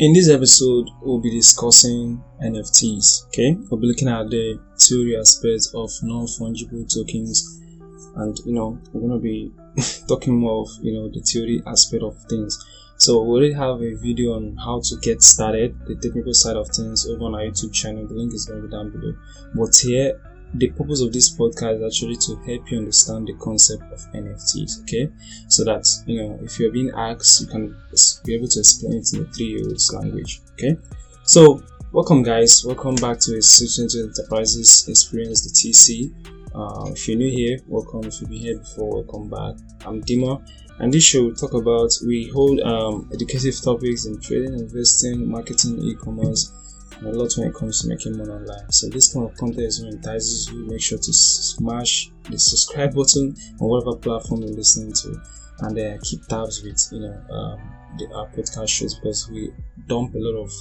In this episode, we'll be discussing NFTs. Okay, we'll be looking at the theory aspects of non-fungible tokens, and you know, we're gonna be talking more of you know the theory aspect of things. So we already have a video on how to get started, the technical side of things over on our YouTube channel. The link is gonna be down below. But here the purpose of this podcast is actually to help you understand the concept of NFTs, okay? So that you know if you're being asked, you can be able to explain it in a three year old's language, okay? So, welcome, guys, welcome back to Student Enterprises Experience the TC. Uh, if you're new here, welcome. If you've been here before, welcome back. I'm Dima, and this show will talk about we hold um, educative topics in trading, investing, marketing, e-commerce a lot when it comes to making money online. So this kind of content is what entices you. Make sure to smash the subscribe button on whatever platform you're listening to, and then keep tabs with you know um, the, our podcast shows because we dump a lot of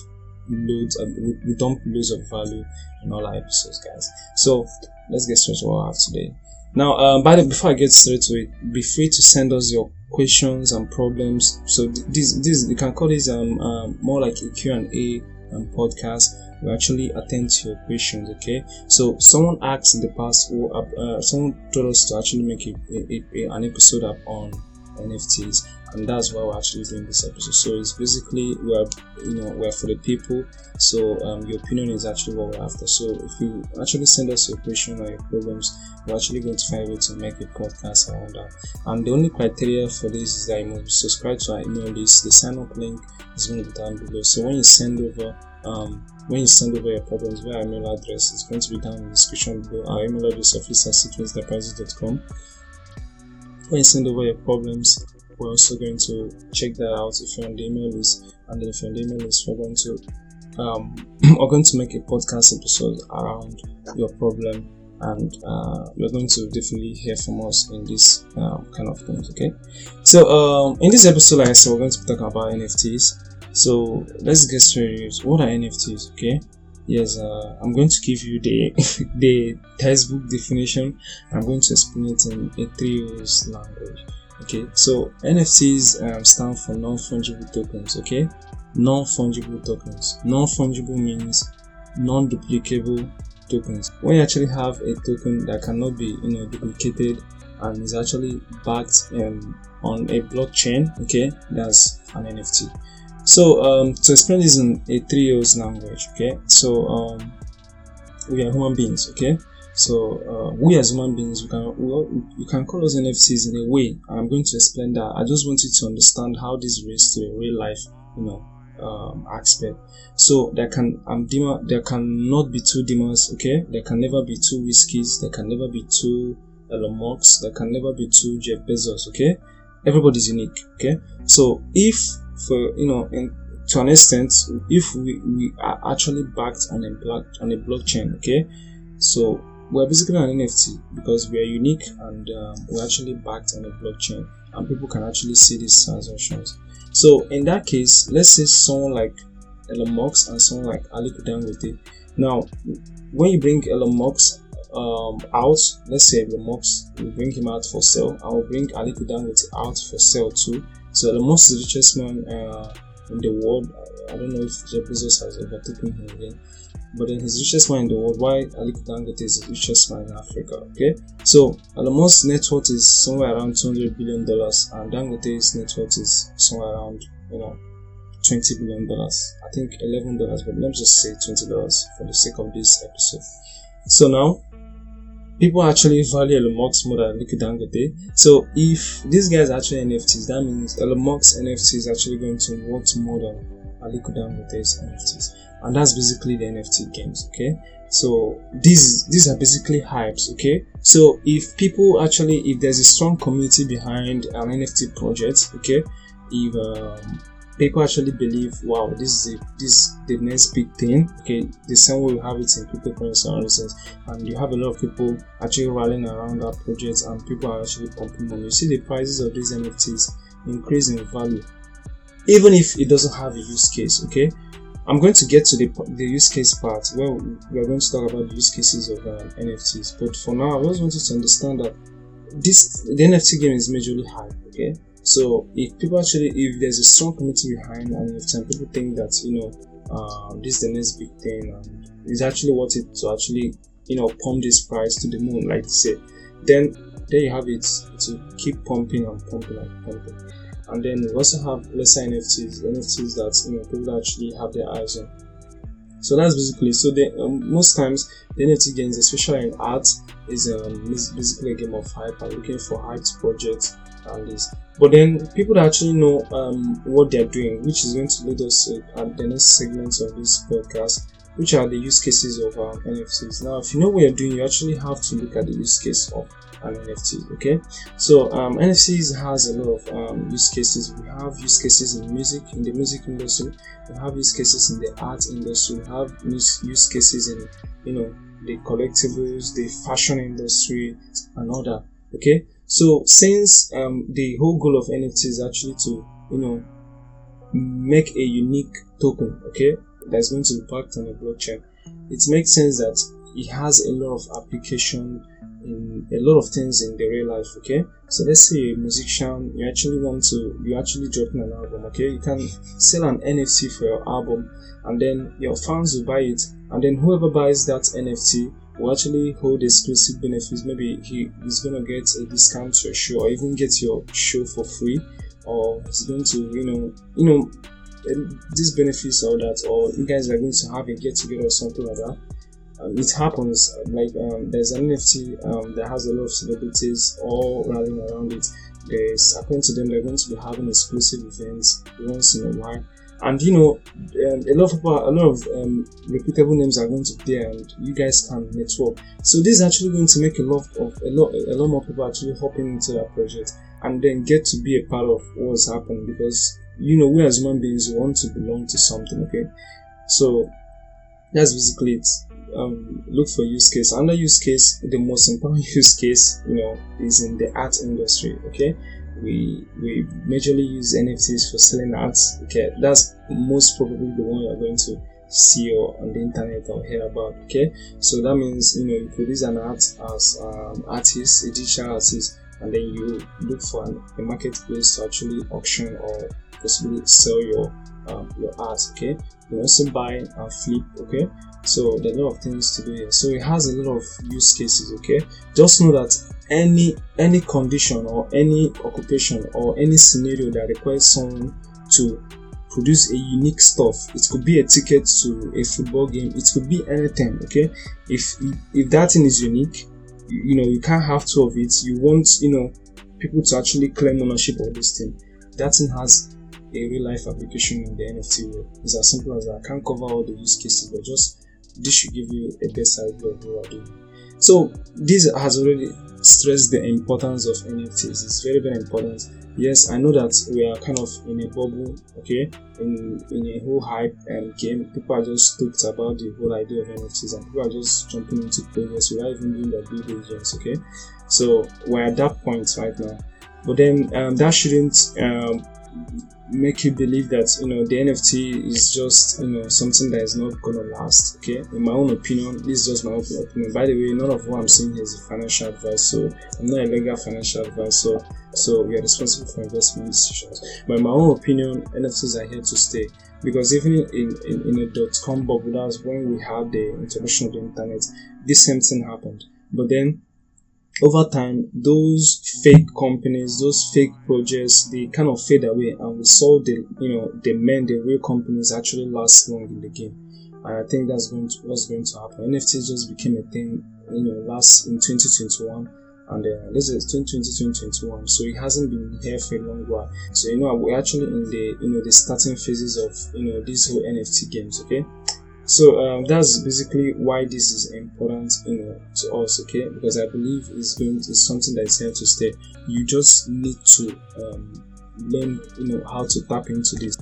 loads and we, we dump loads of value in all our episodes, guys. So let's get straight to what I have today. Now, um, by the before I get straight to it, be free to send us your questions and problems. So this this you can call this um, um more like a Q and A and podcast we actually attend to your questions okay? So someone asked in the past or uh, someone told us to actually make a, a, a, an episode up on nfts and that's why we're actually doing this episode. So it's basically we're you know we're for the people. So um, your opinion is actually what we're after. So if you actually send us your question or your problems we're actually going to find a way to make a podcast around that. And the only criteria for this is that you must be subscribed to our email list. The sign up link is going to be down below. So when you send over um, when you send over your problems via email address it's going to be down in the description below. Our email address office at when you send over your problems we're also going to check that out. If you're on the email list and if you're on the email list we're going to um, we're going to make a podcast episode around your problem and uh, you're going to definitely hear from us in this um, kind of things okay? So um, in this episode like i said we're going to be talking about nfts so let's get straight what are nfts okay? Yes uh, i'm going to give you the the textbook definition. I'm going to explain it in a three years language okay so nfts um, stand for non-fungible tokens okay? Non-fungible tokens. Non-fungible means non-duplicable tokens. When you actually have a token that cannot be you know duplicated and is actually backed um, on a blockchain okay? That's an nft so um, to explain this in a three years language okay? So um, we are human beings okay so uh, we as human beings, we can we, you can call us NFTs in a way. I'm going to explain that. I just want you to understand how this relates to a real life, you know, um, aspect. So there can um, Dima, there cannot be two Dimas, okay? There can never be two Whiskies. There can never be two Elon Musk. There can never be two Jeff Bezos, okay? Everybody's unique, okay? So if for you know in to an extent, if we, we are actually backed on a block on a blockchain, okay? So we're basically an NFT because we are unique and um, we're actually backed on a blockchain and people can actually see these transactions. So in that case, let's say someone like Elon Musk and someone like Aliko Dangote. Now, when you bring Elon Musk um, out, let's say Elon Musk, we bring him out for sale, I will bring Aliko Dangote out for sale too. So Elon Musk is the richest man uh, in the world. I don't know if Jeff Bezos has overtaken him again but then his richest man in the world. Why Aliko Dangote is the richest man in Africa? Okay, so Elon net worth is somewhere around 200 billion dollars, and Dangote's net worth is somewhere around you know 20 billion dollars. I think 11 dollars, but let me just say 20 dollars for the sake of this episode. So now people actually value Musk more than Aliko Dangote. So if these guys is actually NFTs, that means Elon Musk's NFT is actually going to worth more than Aliko Dangote's NFTs and that's basically the NFT games. Okay, so these these are basically hypes. Okay, so if people actually if there's a strong community behind an NFT project, okay, if um, people actually believe, wow, this is a, this the next big thing. Okay, the same way we have it in cryptocurrency and and you have a lot of people actually rallying around that project, and people are actually pumping money. You see the prices of these NFTs increase in value, even if it doesn't have a use case. Okay, I'm going to get to the, the use case part where we are going to talk about the use cases of um, NFTs. But for now, I just wanted to understand that this the NFT game is majorly hype. Okay, So if people actually, if there's a strong community behind an NFT and people think that, you know, uh, this is the next big thing and it's actually worth it to actually, you know, pump this price to the moon, like to say, then there you have it to keep pumping and pumping and pumping. And then we also have lesser NFTs, NFTs that, you know, people actually have their eyes on. So that's basically so. The, um, most times the NFT games, especially in art, is um, basically a game of hype and looking for hyped projects and this. But then people that actually know um, what they're doing, which is going to lead us to uh, the next segment of this podcast, which are the use cases of NFTs. Now, if you know what you're doing, you actually have to look at the use case of an NFT. Okay, so um, NFTs has a lot of um, use cases. We have use cases in music, in the music industry. We have use cases in the art industry. We have use, use cases in you know the collectibles, the fashion industry, and that. Okay, so since um, the whole goal of NFT is actually to you know make a unique token, okay, that's going to packed on a blockchain, it makes sense that it has a lot of application in a lot of things in the real life okay? So let's say a musician you actually want to you actually dropping an album okay? You can sell an nft for your album and then your fans will buy it and then whoever buys that nft will actually hold exclusive benefits. Maybe he is going to get a discount to your show or even get your show for free or he's going to you know you know these benefits or that or you guys are going to have a get together or something like that um, it happens like um, there's an NFT um, that has a lot of celebrities all rallying around it. There's according to them they're going to be having exclusive events once in a while. And you know, um, a lot of a lot of um, reputable names are going to be there, and you guys can network. So this is actually going to make a lot of a lot, a lot more people actually hopping into that project, and then get to be a part of what's happening because you know we as human beings want to belong to something. Okay, so that's basically it um, look for use case. Another use case, the most important use case, you know, is in the art industry. Okay, we we majorly use NFTs for selling art. Okay, that's most probably the one you're going to see or on the internet or hear about. Okay, so that means you know you produce an art as an artist, a digital artist, and then you look for an, a marketplace to actually auction or possibly sell your um, your art. Okay, you also buy and flip. Okay, so there are a lot of things to do here. So it has a lot of use cases okay? Just know that any any condition or any occupation or any scenario that requires someone to produce a unique stuff it could be a ticket to a football game it could be anything okay? If if that thing is unique you, you know you can't have two of it. You want you know people to actually claim ownership of this thing. That thing has a real life application in the NFT world. It's as simple as that. I can't cover all the use cases, but just this should give you a better idea of what we're doing. So this has already stressed the importance of NFTs. It's very very important. Yes, I know that we are kind of in a bubble, okay, in in a whole hype and game. People are just stoked about the whole idea of NFTs, and people are just jumping into projects without even doing their due diligence. Okay, so we're at that point right now. But then um, that shouldn't um, make you believe that you know the NFT is just you know something that is not gonna last. Okay, in my own opinion, this is just my own opinion. By the way, none of what I'm saying is financial advice, so I'm not a legal financial advisor. So we are responsible for investment decisions. But in my own opinion, NFTs are here to stay because even in, in, in a dot com bubble, that's when we had the introduction of the internet, this same thing happened. But then over time those fake companies those fake projects they kind of fade away and we saw the you know the men the real companies actually last long in the game. And i think that's going to what's going to happen. Nft just became a thing you know last in 2021 and uh, this is 2020 2021 so it hasn't been here for a long while. So you know we're actually in the you know the starting phases of you know these whole nft games okay so um, that's basically why this is important you know to us okay? Because i believe it's going to, it's something that's here to stay. You just need to um, learn you know how to tap into this.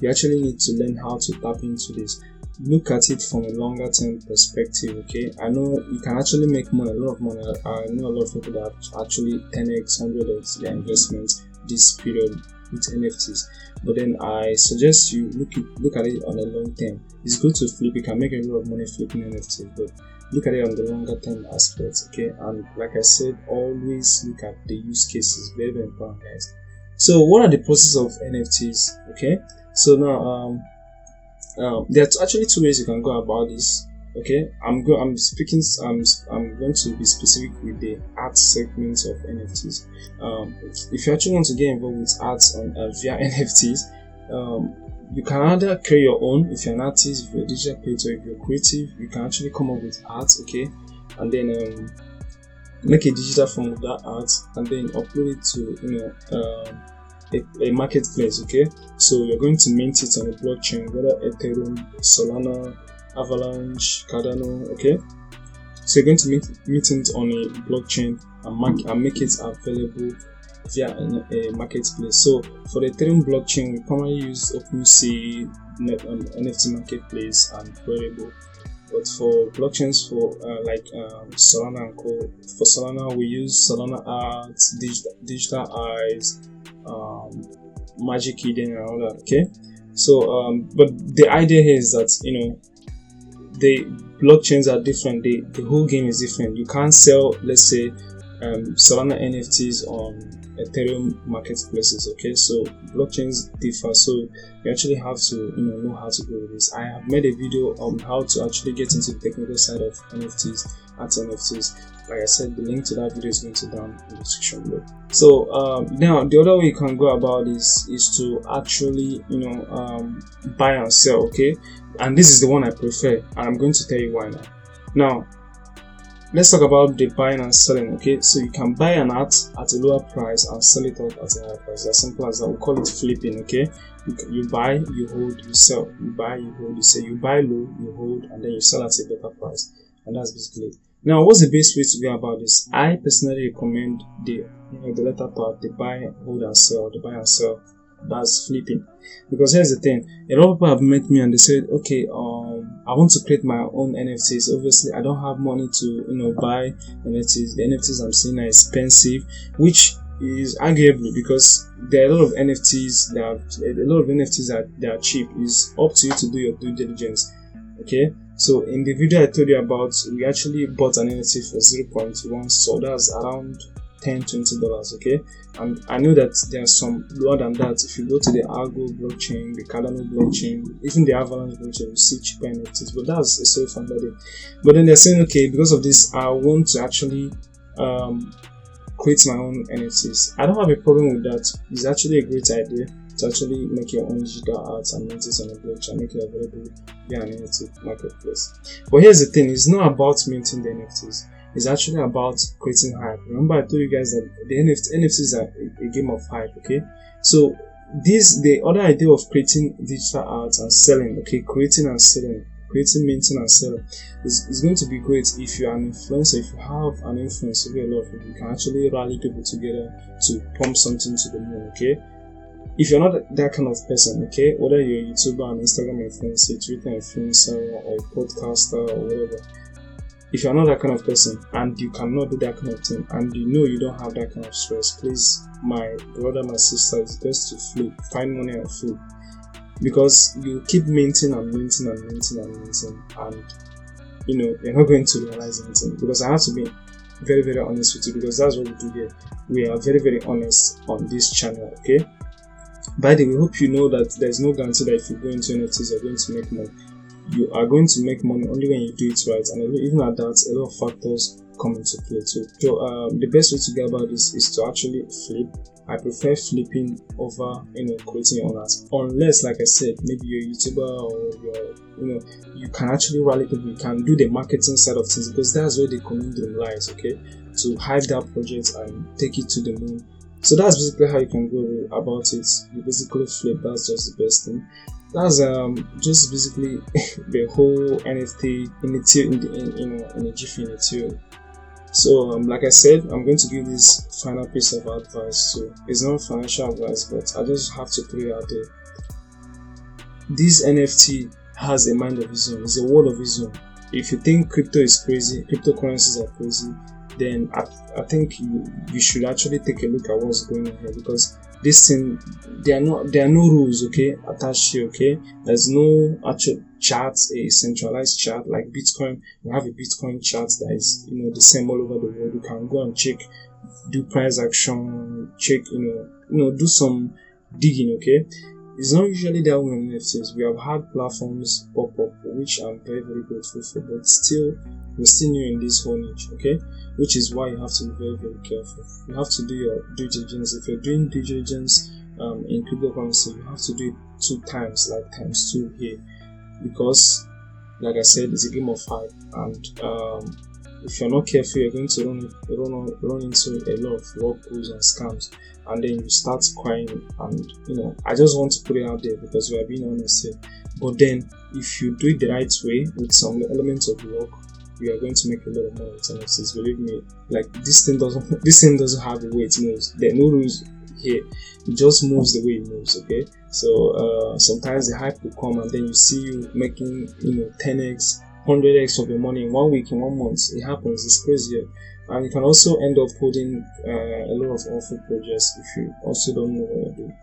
You actually need to learn how to tap into this. Look at it from a longer term perspective okay? I know you can actually make money a lot of money. I know a lot of people that actually 10x 100x their investments this period with nfts but then I suggest you look look at it on a long term. It's good to flip. You can make a lot of money flipping NFTs, but look at it on the longer term aspects. Okay, and like I said, always look at the use cases. Very very important, guys. So what are the process of NFTs? Okay, so now um, um, there are actually two ways you can go about this. Okay, I'm going. I'm speaking. I'm I'm going to be specific with the art segments of NFTs. Um, if you actually want to get involved with arts on uh, via NFTs, um, you can either create your own if you're an artist, if you're a digital creator, if you're creative, you can actually come up with art, okay, and then um, make a digital form of that art and then upload it to you know um, a, a, marketplace, okay. So you're going to mint it on a blockchain, whether Ethereum, Solana, Avalanche, Cardano, okay. So you're going to mint, mint it on a blockchain and, mark, and make it available via a, marketplace. So for the Ethereum blockchain, we commonly use OpenSea, um, NFT marketplace, and Rarible. But for blockchains for uh, like um, Solana and Co, for Solana we use Solana Art, Digital, Digital Eyes, um, Magic Eden, and all that. Okay, so um, but the idea here is that you know the blockchains are different. The the whole game is different. You can't sell, let's say, um, Solana NFTs on Ethereum marketplaces. Okay, so blockchains differ, so you actually have to you know know how to go with this. I have made a video on how to actually get into the technical side of NFTs at NFTs. Like I said, the link to that video is going to down in the description below. So um, now the other way you can go about this is to actually you know um, buy and sell. Okay, and this is the one I prefer, and I'm going to tell you why now. Now let's talk about the buying and selling okay? So you can buy an art at a lower price and sell it off at a higher price. As simple as that. We call it flipping okay? You, buy you hold you sell. You buy you hold you sell. You buy low you hold and then you sell at a better price. And that's basically it. Now what's the best way to go about this? I personally recommend the you know the latter part the buy hold and sell the buy and sell that's flipping. Because here's the thing a lot of people have met me and they said okay um i want to create my own nfts obviously i don't have money to you know buy nfts the nfts i'm seeing are expensive which is arguably because there are a lot of nfts that a lot of nfts that they are cheap. Is up to you to do your due diligence okay? So in the video i told you about we actually bought an nft for 0.1 so that's around 10 20 dollars okay? And i know that there's some lower than that. If you go to the argo blockchain the cardano blockchain even the avalanche blockchain you see cheaper nfts but that's a day but then they're saying okay because of this i want to actually um, create my own nfts i don't have a problem with that. It's actually a great idea to actually make your own digital art and it on a blockchain, make it available via an NFT marketplace. But here's the thing: it's not about minting the NFTs is actually about creating hype. Remember, I told you guys that the NFT, NFTs are a, a game of hype. Okay, so this the other idea of creating digital art and selling. Okay, creating and selling, creating, minting and selling is, is going to be great if you're an influencer. If you have an influence over a lot of people, you can actually rally people together to pump something to the moon. Okay. If you're not that kind of person, okay, whether you're a YouTuber, an Instagram influencer, Twitter influencer, or a podcaster, or whatever, if you're not that kind of person and you cannot do that kind of thing and you know you don't have that kind of stress, please, my brother, my sister, it's best to flip, find money and flip. Because you keep minting and minting and minting and minting, and you know, you're not going to realize anything. Because I have to be very, very honest with you because that's what we do here. We are very, very honest on this channel, okay? By the way, hope you know that there's no guarantee that if you go into NFTs, you're going to make money you are going to make money only when you do it right and even at that a lot of factors come into play too so um, the best way to get about this is to actually flip I prefer flipping over, you know, creating your own. Unless, like I said, maybe you're a YouTuber or you're, you know, you can actually rally people. You can do the marketing side of things because that's where the conundrum lies. Okay, to hype that project and take it to the moon. So that's basically how you can go about it. You basically flip. That's just the best thing that's um just basically the whole NFT in a in, in, in, in a jiffy in a tune. So um, like I said, I'm going to give this final piece of advice. So it's not financial advice, but I just have to put it out there. This NFT has a mind of its own. It's a world of its own. If you think crypto is crazy, cryptocurrencies are crazy, then I, I think you, you should actually take a look at what's going on here because this thing there are no there are no rules okay attached here okay? There's no actual chart a centralized chart like bitcoin. We have a bitcoin chart that is you know the same all over the world. You can go and check do price action, check, you know, you know, do some digging, okay? It's not usually that way on NFTs. We have had platforms pop up, which I'm very, very grateful for, but still, we're still new in this whole niche, okay? Which is why you have to be very, very careful. You have to do your due diligence. If you're doing due diligence um, in cryptocurrency, you have to do it two times, like times two here, because, like I said, it's a game of hype, and um, if you're not careful, you're going to run, run, run into a lot of pulls and scams, and then you start crying. And you know, I just want to put it out there because we are being honest here. But then, if you do it the right way with some elements of luck, you are going to make a lot of money with. Believe me, like this thing doesn't this thing doesn't have the way it moves. There are no rules here. It just moves the way it moves. Okay, so uh, sometimes the hype will come and then you see you making you know 10x 100x of your money in one week, in one month. It happens, it's crazy. And you can also end up holding uh, a lot of awful projects if you also don't know what you're doing.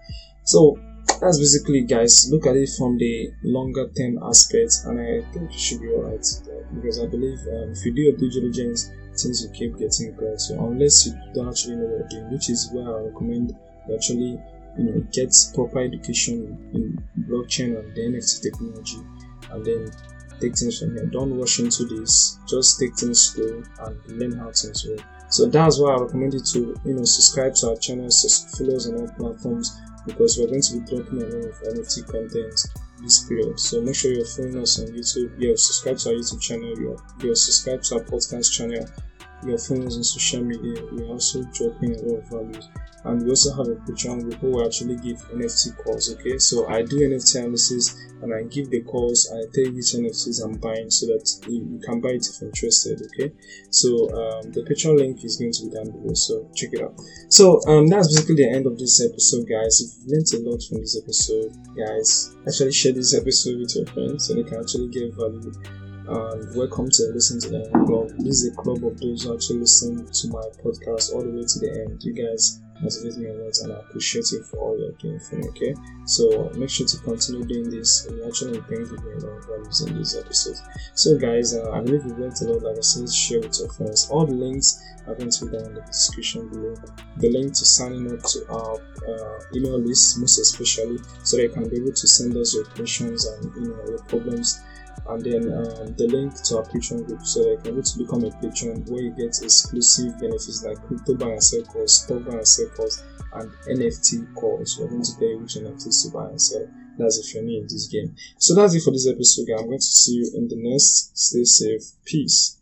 So that's basically, guys. Look at it from the longer term aspect, and I think you should be alright because I believe um, if you do your due diligence, things will keep getting better. So unless you don't actually know what you're doing, which is where I recommend you actually you know get proper education in blockchain and the NFT technology, and then take things from here. Don't rush into this. Just take things slow and learn how things work. So that's why I recommend you to you know subscribe to our channel, follow us on all platforms because we're going to be dropping a lot of NFT content this period. So make sure you're following us on YouTube. You're subscribed to our YouTube channel. You're, you're subscribed to our podcast channel. You're following on social media. We're also dropping a lot of values and we also have a Patreon group who actually give NFT calls. Okay, so I do NFT analysis and I give the calls. I tell you which NFTs I'm buying so that you, you can buy it if you're interested. Okay, so um, the Patreon link is going to be down below, so check it out. So um, that's basically the end of this episode, guys. If you've learned a lot from this episode, guys, actually share this episode with your friends so they can actually get value and welcome to listen to the club. This is a club of those who actually listen to my podcast all the way to the end. You guys motivate me a lot and I appreciate you for all you're doing for me, okay? So make sure to continue doing this. You actually benefit me a lot of values in these episodes. So guys, uh, I believe you learned a lot. Like I said, share with your friends. All the links are going to be down in the description below. The link to signing up to our uh, email list, most especially, so that you can be able to send us your questions and you know your problems and then um, the link to our Patreon group so that you can able to become a patron where you get exclusive benefits like crypto buy and sell calls, stock buy and sell calls, and NFT calls. We're going to tell you which NFTs to buy and sell. That's if you're new in this game. So that's it for this episode. I'm going to see you in the next. Stay safe. Peace.